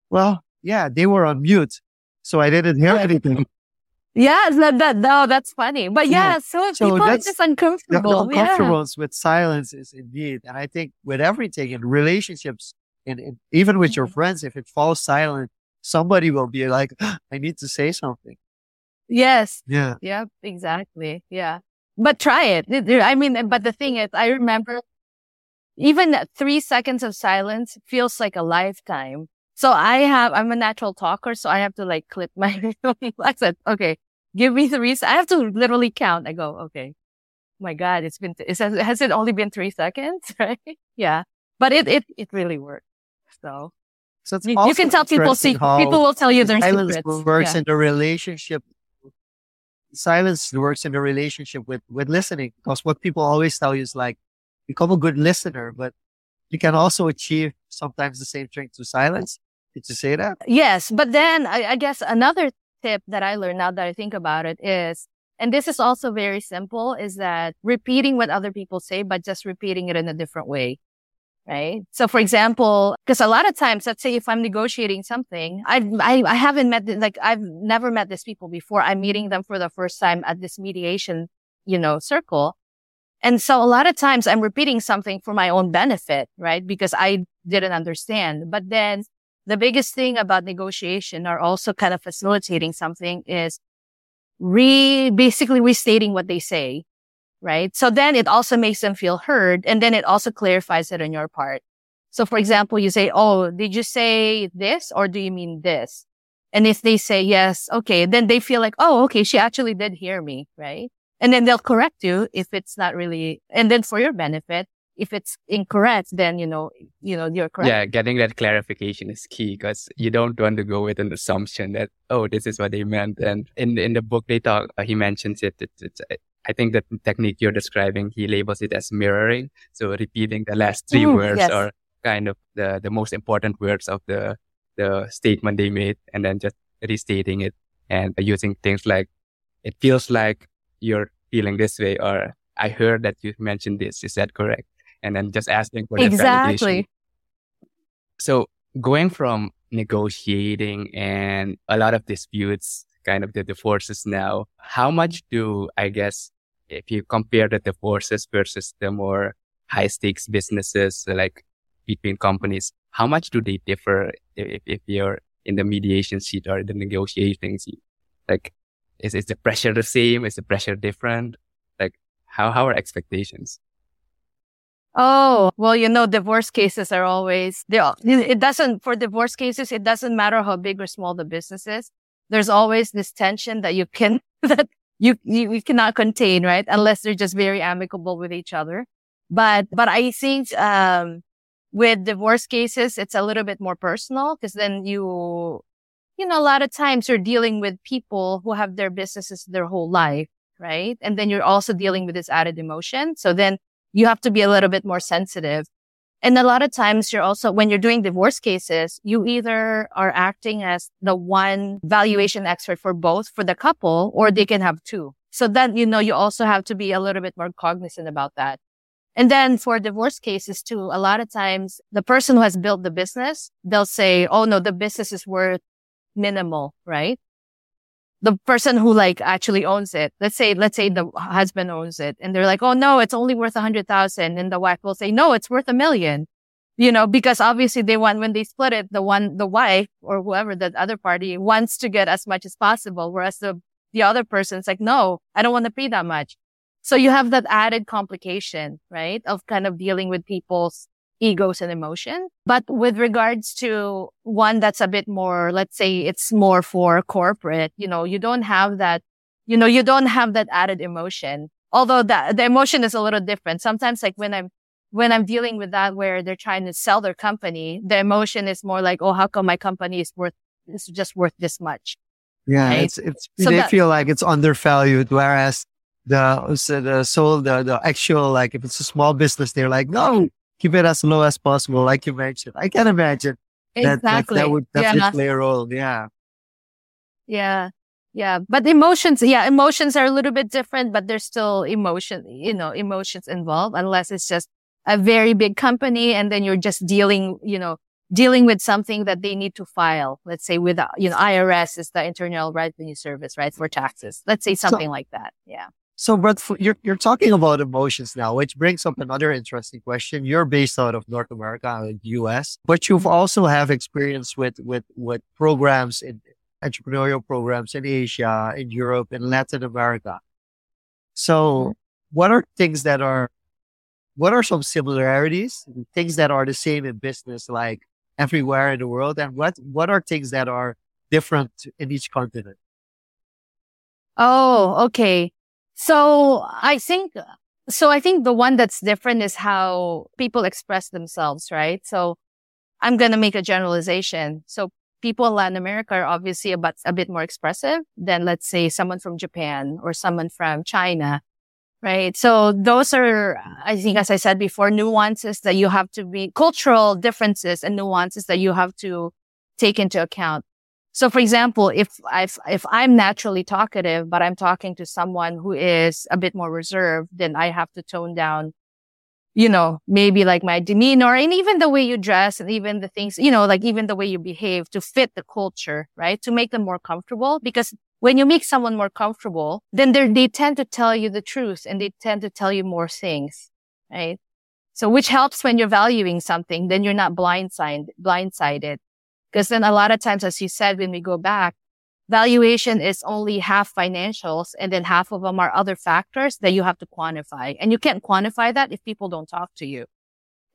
well, yeah, they were on mute. So I didn't hear anything. Yeah, that, that, no, that's funny. But yeah, Yeah. so, So people are just The, the uncomfortable. yeah. with silence is indeed. And I think with everything in relationships, in, in even with your Mhm. friends, if it falls silent, somebody will be like, I need to say something. Yes. Yeah. Yep. Exactly. Yeah. But try it. I mean, but the thing is, I remember even that three seconds of silence feels like a lifetime. So I have, I'm a natural talker, so I have to like clip my, I said, okay, give me three. I have to literally count. I go, okay. My God, it's been, it has, has it only been three seconds? Right? Yeah. But it, it, it really worked. So So it's you, you can tell people, see, people will tell you their silence secrets. works Yeah. in the relationship. Silence works in the relationship with, with listening because what people always tell you is like, become a good listener, but you can also achieve sometimes the same thing through silence. Did you say that? Yes, but then I, I guess another tip that I learned now that I think about it is, and this is also very simple, is that repeating what other people say, but just repeating it in a different way. right? So for example, because a lot of times, let's say if I'm negotiating something, I, I, I haven't met, like, I've never met these people before. I'm meeting them for the first time at this mediation, you know, circle. And so a lot of times I'm repeating something for my own benefit, right? Because I didn't understand. But then the biggest thing about negotiation or also kind of facilitating something is re, basically restating what they say right? So then it also makes them feel heard and then it also clarifies it on your part. So for example, you say, Oh, did you say this or do you mean this? And if they say yes, okay, then they feel like, Oh, okay, she actually did hear me, right? And then they'll correct you if it's not really, and then for your benefit, if it's incorrect, then you know, you know, you're correct. Yeah, getting that clarification is key because you don't want to go with an assumption that oh, this is what they meant. And in in the book they talk, uh, he mentions it. It's, it's I think the technique you're describing, he labels it as mirroring. So repeating the last three mm, words yes. or kind of the, the most important words of the, the statement they made and then just restating it and using things like, it feels like you're feeling this way or I heard that you mentioned this. Is that correct? And then just asking for exactly. validation. So going from negotiating and a lot of disputes, kind of the divorces now, how much do I guess if you compare the divorces versus the more high stakes businesses, like between companies, how much do they differ if, if you're in the mediation seat or the negotiating seat? Like, is, is the pressure the same? Is the pressure different? Like, how, how are expectations? Oh, well, you know, divorce cases are always, they it doesn't, for divorce cases, it doesn't matter how big or small the business is. There's always this tension that you can, that you, you, you cannot contain, right? Unless they're just very amicable with each other. But, but I think, um, with divorce cases, it's a little bit more personal because then you, you know, a lot of times you're dealing with people who have their businesses their whole life, right? And then you're also dealing with this added emotion. So then you have to be a little bit more sensitive. And a lot of times you're also, when you're doing divorce cases, you either are acting as the one valuation expert for both for the couple, or they can have two. So then, you know, you also have to be a little bit more cognizant about that. And then for divorce cases too, a lot of times the person who has built the business, they'll say, Oh no, the business is worth minimal, right? The person who like actually owns it, let's say, let's say the husband owns it and they're like, Oh no, it's only worth a hundred thousand. And the wife will say, no, it's worth a million, you know, because obviously they want, when they split it, the one, the wife or whoever the other party wants to get as much as possible. Whereas the, the other person's like, no, I don't want to pay that much. So you have that added complication, right? Of kind of dealing with people's egos and emotion. But with regards to one that's a bit more, let's say it's more for corporate, you know, you don't have that, you know, you don't have that added emotion. Although the, the emotion is a little different. Sometimes like when I'm, when I'm dealing with that where they're trying to sell their company, the emotion is more like, oh, how come my company is worth, is just worth this much? Yeah. Right? It's, it's, so they that, feel like it's undervalued. Whereas the, so the soul, the, the actual, like if it's a small business, they're like, no, keep it as low as possible, like you mentioned. I can imagine that exactly. that, that would definitely yeah. play a role. Yeah. Yeah. Yeah. But emotions, yeah, emotions are a little bit different, but there's still emotion, you know, emotions involved unless it's just a very big company and then you're just dealing, you know, dealing with something that they need to file. Let's say with, you know, IRS is the Internal Revenue Service, right? For taxes. Let's say something so, like that. Yeah. So, but you're you're talking about emotions now, which brings up another interesting question. You're based out of North America, the U.S., but you've also have experience with with with programs in entrepreneurial programs in Asia, in Europe, in Latin America. So, mm-hmm. what are things that are what are some similarities, things that are the same in business, like everywhere in the world, and what what are things that are different in each continent? Oh, okay. So I think, so I think the one that's different is how people express themselves, right? So I'm going to make a generalization. So people in Latin America are obviously a bit, a bit more expressive than let's say someone from Japan or someone from China. Right. So those are, I think, as I said before, nuances that you have to be cultural differences and nuances that you have to take into account. So for example, if, if, if I'm naturally talkative, but I'm talking to someone who is a bit more reserved, then I have to tone down, you know, maybe like my demeanor and even the way you dress and even the things, you know, like even the way you behave to fit the culture, right? To make them more comfortable. Because when you make someone more comfortable, then they tend to tell you the truth and they tend to tell you more things, right? So which helps when you're valuing something, then you're not blindsided, blindsided. Because then a lot of times, as you said, when we go back, valuation is only half financials and then half of them are other factors that you have to quantify. And you can't quantify that if people don't talk to you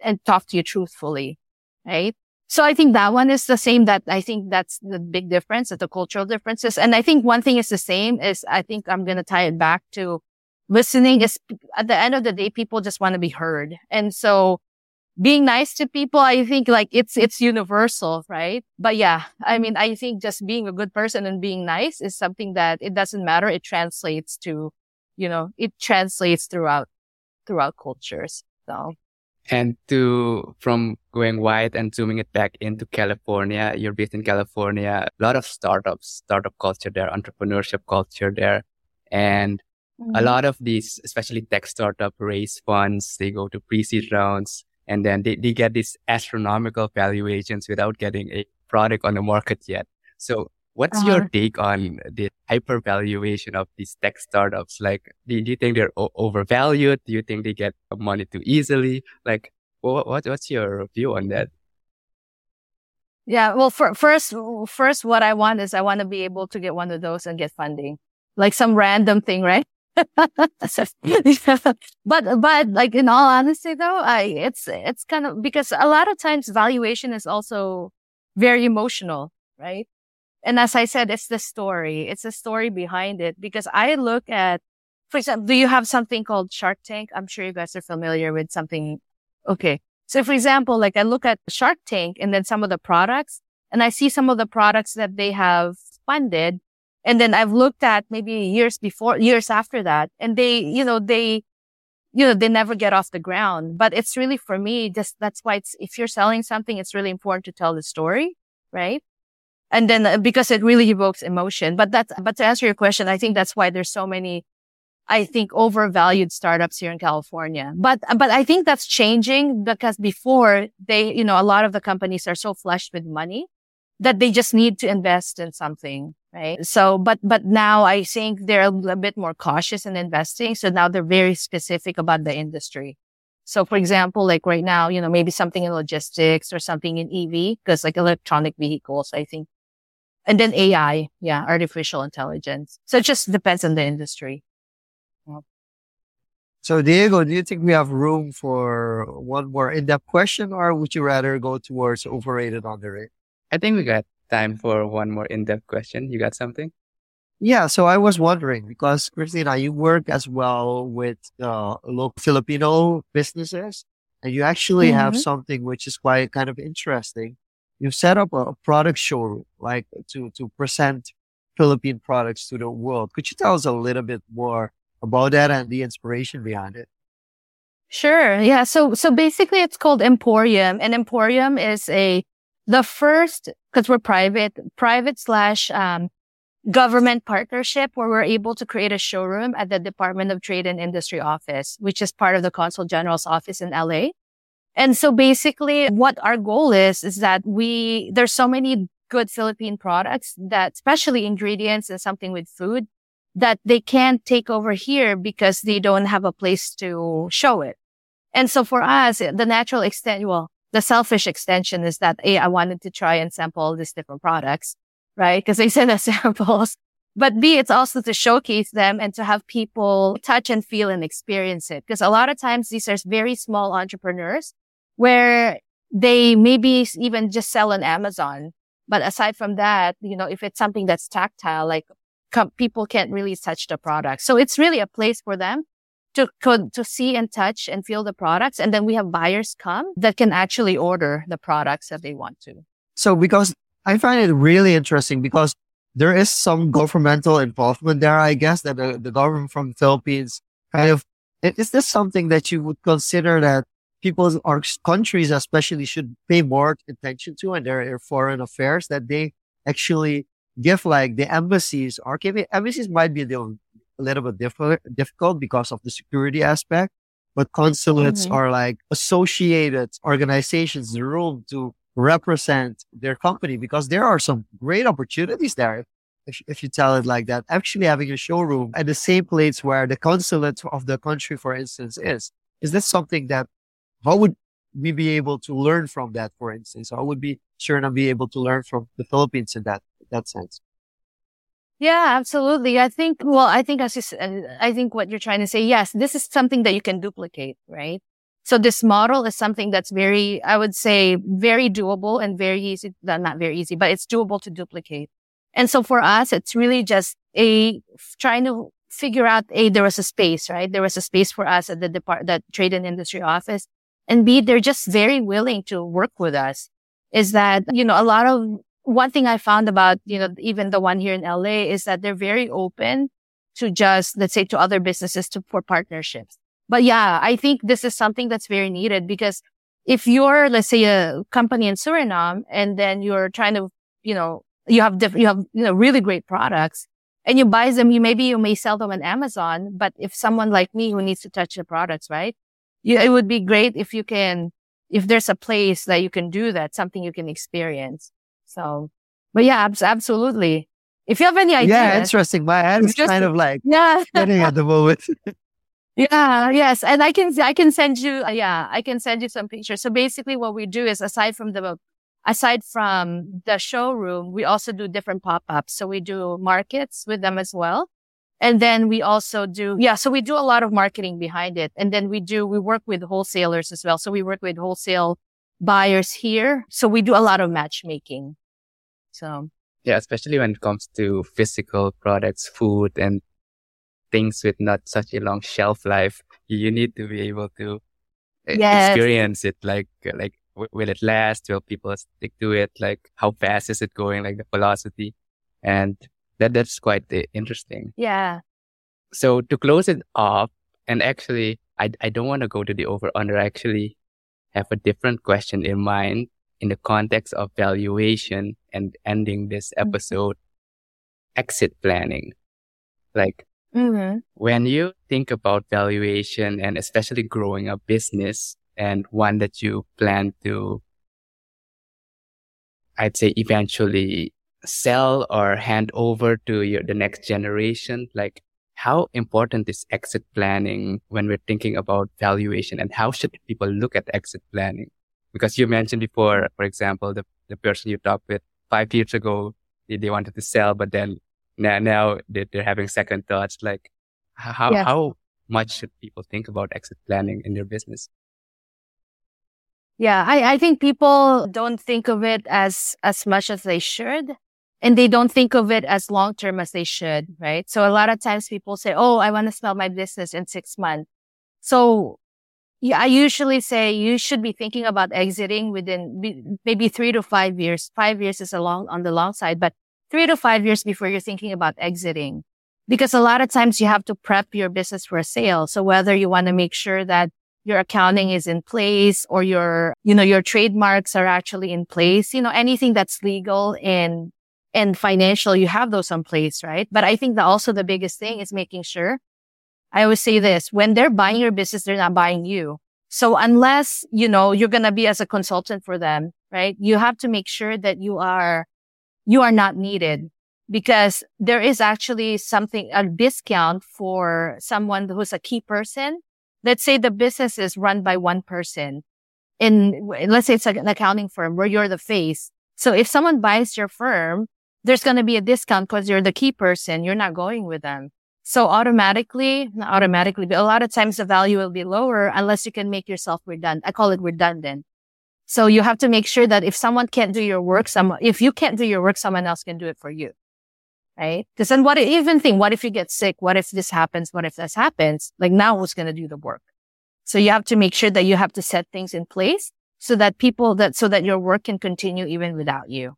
and talk to you truthfully. Right. So I think that one is the same that I think that's the big difference, that the cultural differences. And I think one thing is the same is I think I'm going to tie it back to listening is at the end of the day, people just want to be heard. And so being nice to people, I think like it's, it's universal, right? But yeah, I mean, I think just being a good person and being nice is something that it doesn't matter. It translates to, you know, it translates throughout, throughout cultures. So. And to, from going wide and zooming it back into California, you're based in California, a lot of startups, startup culture there, entrepreneurship culture there. And mm-hmm. a lot of these, especially tech startup raise funds, they go to pre-seed rounds and then they, they get these astronomical valuations without getting a product on the market yet. So what's uh-huh. your take on the hypervaluation of these tech startups? Like, do, do you think they're o- overvalued? Do you think they get money too easily? Like, what, what what's your view on that? Yeah, well, for, first, first, what I want is I want to be able to get one of those and get funding, like some random thing, right? but but like in all honesty though i it's it's kind of because a lot of times valuation is also very emotional right? And as i said it's the story. It's the story behind it. Because i look at for example do you have something called shark tank? I'm sure you guys are familiar with something. Okay. So for example like i look at shark tank and then some of the products and i see some of the products that they have funded and then I've looked at maybe years before, years after that, and they, you know, they, you know, they never get off the ground. But it's really for me, just that's why it's, if you're selling something, it's really important to tell the story, right? And then uh, because it really evokes emotion. But that's, but to answer your question, I think that's why there's so many, I think overvalued startups here in California. But, but I think that's changing because before they, you know, a lot of the companies are so flushed with money that they just need to invest in something right? So, but, but now I think they're a bit more cautious in investing. So now they're very specific about the industry. So for example, like right now, you know, maybe something in logistics or something in EV, because like electronic vehicles, I think. And then AI, yeah, artificial intelligence. So it just depends on the industry. So Diego, do you think we have room for one more in-depth question or would you rather go towards overrated, underrated? I think we got time for one more in-depth question. You got something? Yeah, so I was wondering because Cristina, you work as well with uh, local Filipino businesses, and you actually mm-hmm. have something which is quite kind of interesting. You've set up a product showroom, like to to present Philippine products to the world. Could you tell us a little bit more about that and the inspiration behind it? Sure. Yeah. So so basically, it's called EmPHorium, and EmPHorium is a the first, because we're private, private slash um, government partnership where we're able to create a showroom at the Department of Trade and Industry office, which is part of the Consul General's office in LA. And so basically what our goal is, is that we, there's so many good Philippine products that, especially ingredients and something with food that they can't take over here because they don't have a place to show it. And so for us, the natural extent, well, the selfish extension is that A, I wanted to try and sample all these different products, right? Because they send us samples. But B, it's also to showcase them and to have people touch and feel and experience it. Because a lot of times these are very small entrepreneurs where they maybe even just sell on Amazon. But aside from that, you know, if it's something that's tactile, like com- people can't really touch the product. So it's really a place for them to to see and touch and feel the products and then we have buyers come that can actually order the products that they want to. So because i find it really interesting because there is some governmental involvement there i guess that the, the government from the philippines kind of is this something that you would consider that people or countries especially should pay more attention to in their, foreign affairs that they actually give like the embassies or maybe embassies might be the a little bit diff- difficult because of the security aspect. but consulates Mhm. are like associated organizations, the room to represent their company because there are some great opportunities there. If, if you tell it like that, actually having a showroom at the same place where the consulate of the country, for instance, is, is that something that, how would we be able to learn from that, for instance? How would be Suriname be able to learn from the Philippines in that, that sense? Yeah, absolutely. I think, well, I think as you, s- uh, I think what you're trying to say, yes, this is something that you can duplicate, right? So this model is something that's very, I would say, very doable and very easy. Not very easy, but it's doable to duplicate. And so for us, it's really just a trying to figure out a there was a space, right? There was a space for us at the depart that trade and industry office, and B they're just very willing to work with us. Is that you know a lot of one thing I found about you know even the one here in LA is that they're very open to just let's say to other businesses to for partnerships. But yeah, I think this is something that's very needed because if you're, let's say, a company in Suriname and then you're trying to, you know, you have different, you have, you know, really great products and you buy them, you maybe you may sell them on Amazon, but if someone like me who needs to touch the products, right? You, it would be great if you can, if there's a place that you can do that, something you can experience. So, but yeah, abs- absolutely. If you have any ideas, Yeah, interesting. My head is Just- kind of like yeah, spinning at the moment. Yeah, yes. And I can, I can send you, uh, yeah, I can send you some pictures. So basically what we do is aside from the, aside from the showroom, we also do different pop-ups. So we do markets with them as well. And then we also do, yeah, so we do a lot of marketing behind it. And then we do, we work with wholesalers as well. So we work with wholesale buyers here. So we do a lot of matchmaking. So Yeah, especially when it comes to physical products, food and things with not such a long shelf life, you, need to be able to e- Yes. experience it. Like, like, w- will it last? Will people stick to it? Like, how fast is it going? Like the velocity. And that, that's quite uh, interesting. yeah. So to close it off, and actually, I, I don't want to go to the over under. I actually have a different question in mind in the context of valuation and ending this Mhm. episode. Exit planning. Like hmm when you think about valuation and especially growing a business and one that you plan to, I'd say eventually sell or hand over to your, the next generation, like how important is exit planning when we're thinking about valuation and how should people look at exit planning? Because you mentioned before, for example, the, the person you talked with five years ago, they, they wanted to sell, but then now, now they, they're having second thoughts. Like how, Yes. how much should people think about exit planning in their business? Yeah, I, I think people don't think of it as as much as they should. And they don't think of it as long term as they should, right? So a lot of times people say, Oh, I want to sell my business in six months. So yeah, I usually say you should be thinking about exiting within maybe three to five years. Five years is a long on the long side, but three to five years before you're thinking about exiting. Because a lot of times you have to prep your business for a sale. So whether you want to make sure that your accounting is in place or your, you know, your trademarks are actually in place, you know, anything that's legal and, and financial, you have those in place, right? But I think that also the biggest thing is making sure I always say this, when they're buying your business, they're not buying you. So unless, you know, you're going to be as a consultant for them, right? You have to make sure that you are, you are not needed because there is actually something, a discount for someone who's a key person. Let's say the business is run by one person in, let's say it's an accounting firm where you're the face. So if someone buys your firm, there's going to be a discount because you're the key person. You're not going with them. So automatically, not automatically, but a lot of times the value will be lower unless you can make yourself redundant. I call it redundant. So you have to make sure that if someone can't do your work, if you can't do your work, someone else can do it for you. Right? Because then what, even think, what if you get sick? What if this happens? What if this happens? Like now who's going to do the work? So you have to make sure that you have to set things in place so that people that, so that your work can continue even without you,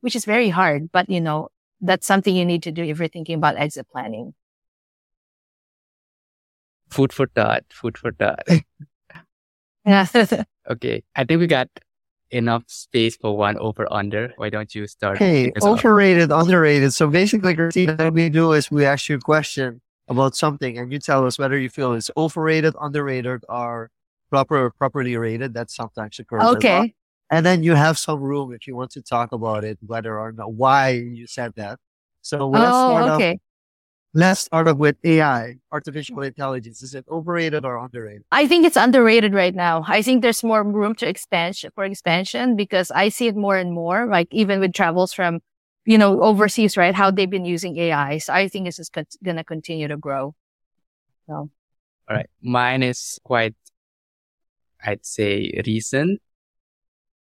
which is very hard. But you know, that's something you need to do if you're thinking about exit planning. Food for thought, food for thought. Yeah. Okay. I think we got enough space for one over under. Why don't you start? Okay, us off? overrated, underrated. So basically, Cristina, what we do is we ask you a question about something and you tell us whether you feel it's overrated, underrated, or proper properly rated. That's sometimes occurs. Okay. And then you have some room if you want to talk about it, whether or not why you said that. So let's oh, start Oh, off okay. Let's start off with AI, artificial intelligence. Is it overrated or underrated? I think it's underrated right now. I think there's more room to expansion for expansion because I see it more and more, like even with travels from, you know, overseas, right? How they've been using AI. So I think this is con- going to continue to grow. So, All right. Mine is quite, I'd say, recent.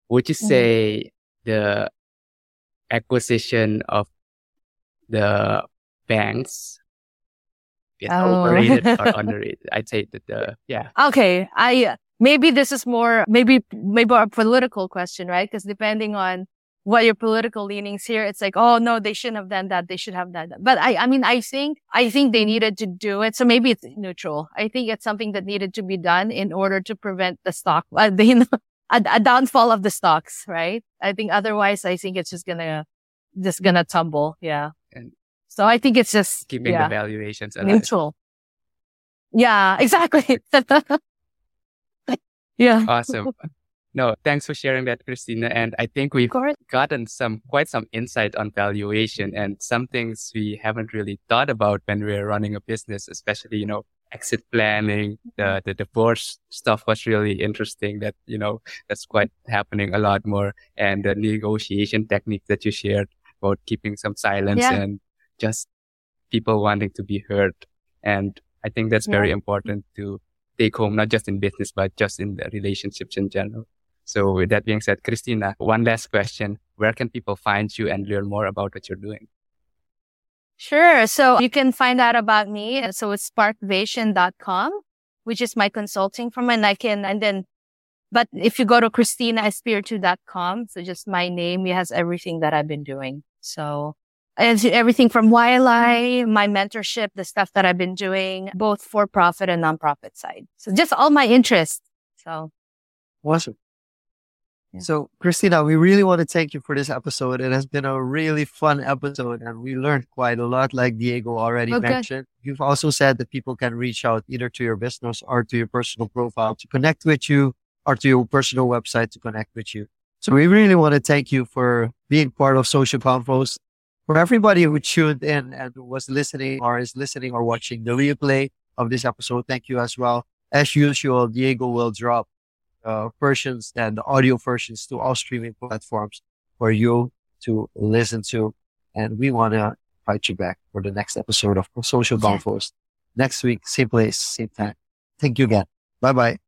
Would you Mhm. say the acquisition of the banks is Oh. overrated or underrated? I'd say that the, yeah. okay. I, maybe this is more, maybe, maybe a political question, right? Because depending on what your political leanings here, it's like, oh no, they shouldn't have done that. They should have done that. But I, I mean, I think, I think they needed to do it. So maybe it's neutral. I think it's something that needed to be done in order to prevent the stock, uh, the, you know, a, a downfall of the stocks, right? I think otherwise, I think it's just gonna, just gonna tumble. Yeah. So I think it's just, Keeping yeah, the valuations alive. neutral. Yeah, exactly. yeah. Awesome. No, thanks for sharing that, Cristina. And I think we've gotten some quite some insight on valuation and some things we haven't really thought about when we're running a business, especially, you know, exit planning, the, mm-hmm. the divorce stuff was really interesting that, you know, that's quite happening a lot more. And the negotiation technique that you shared about keeping some silence Yeah. and just people wanting to be heard. And I think that's very important to take home, not just in business, but just in the relationships in general. So with that being said, Cristina, one last question. Where can people find you and learn more about what you're doing? Sure. So you can find out about me. So it's sparkvation.com, which is my consulting firm. And I can, and then, but if you go to cristinaespiritu.com, so just my name, it has everything that I've been doing. So it's everything from YLI, my mentorship, the stuff that I've been doing, both for profit and nonprofit side. So just all my interests. So Awesome. Yeah. So, Cristina, we really want to thank you for this episode. It has been a really fun episode and we learned quite a lot, like Diego already good. mentioned. You've also said that people can reach out either to your business or to your personal profile to connect with you or to your personal website to connect with you. So, we really want to thank you for being part of Social Confoes. For everybody who tuned in and was listening or is listening or watching the replay of this episode, thank you as well. As usual, Diego will drop uh, versions and the audio versions to all streaming platforms for you to listen to. And we want to invite you back for the next episode of Social. Confoes. Next week, same place, same time. Thank you again. Bye bye.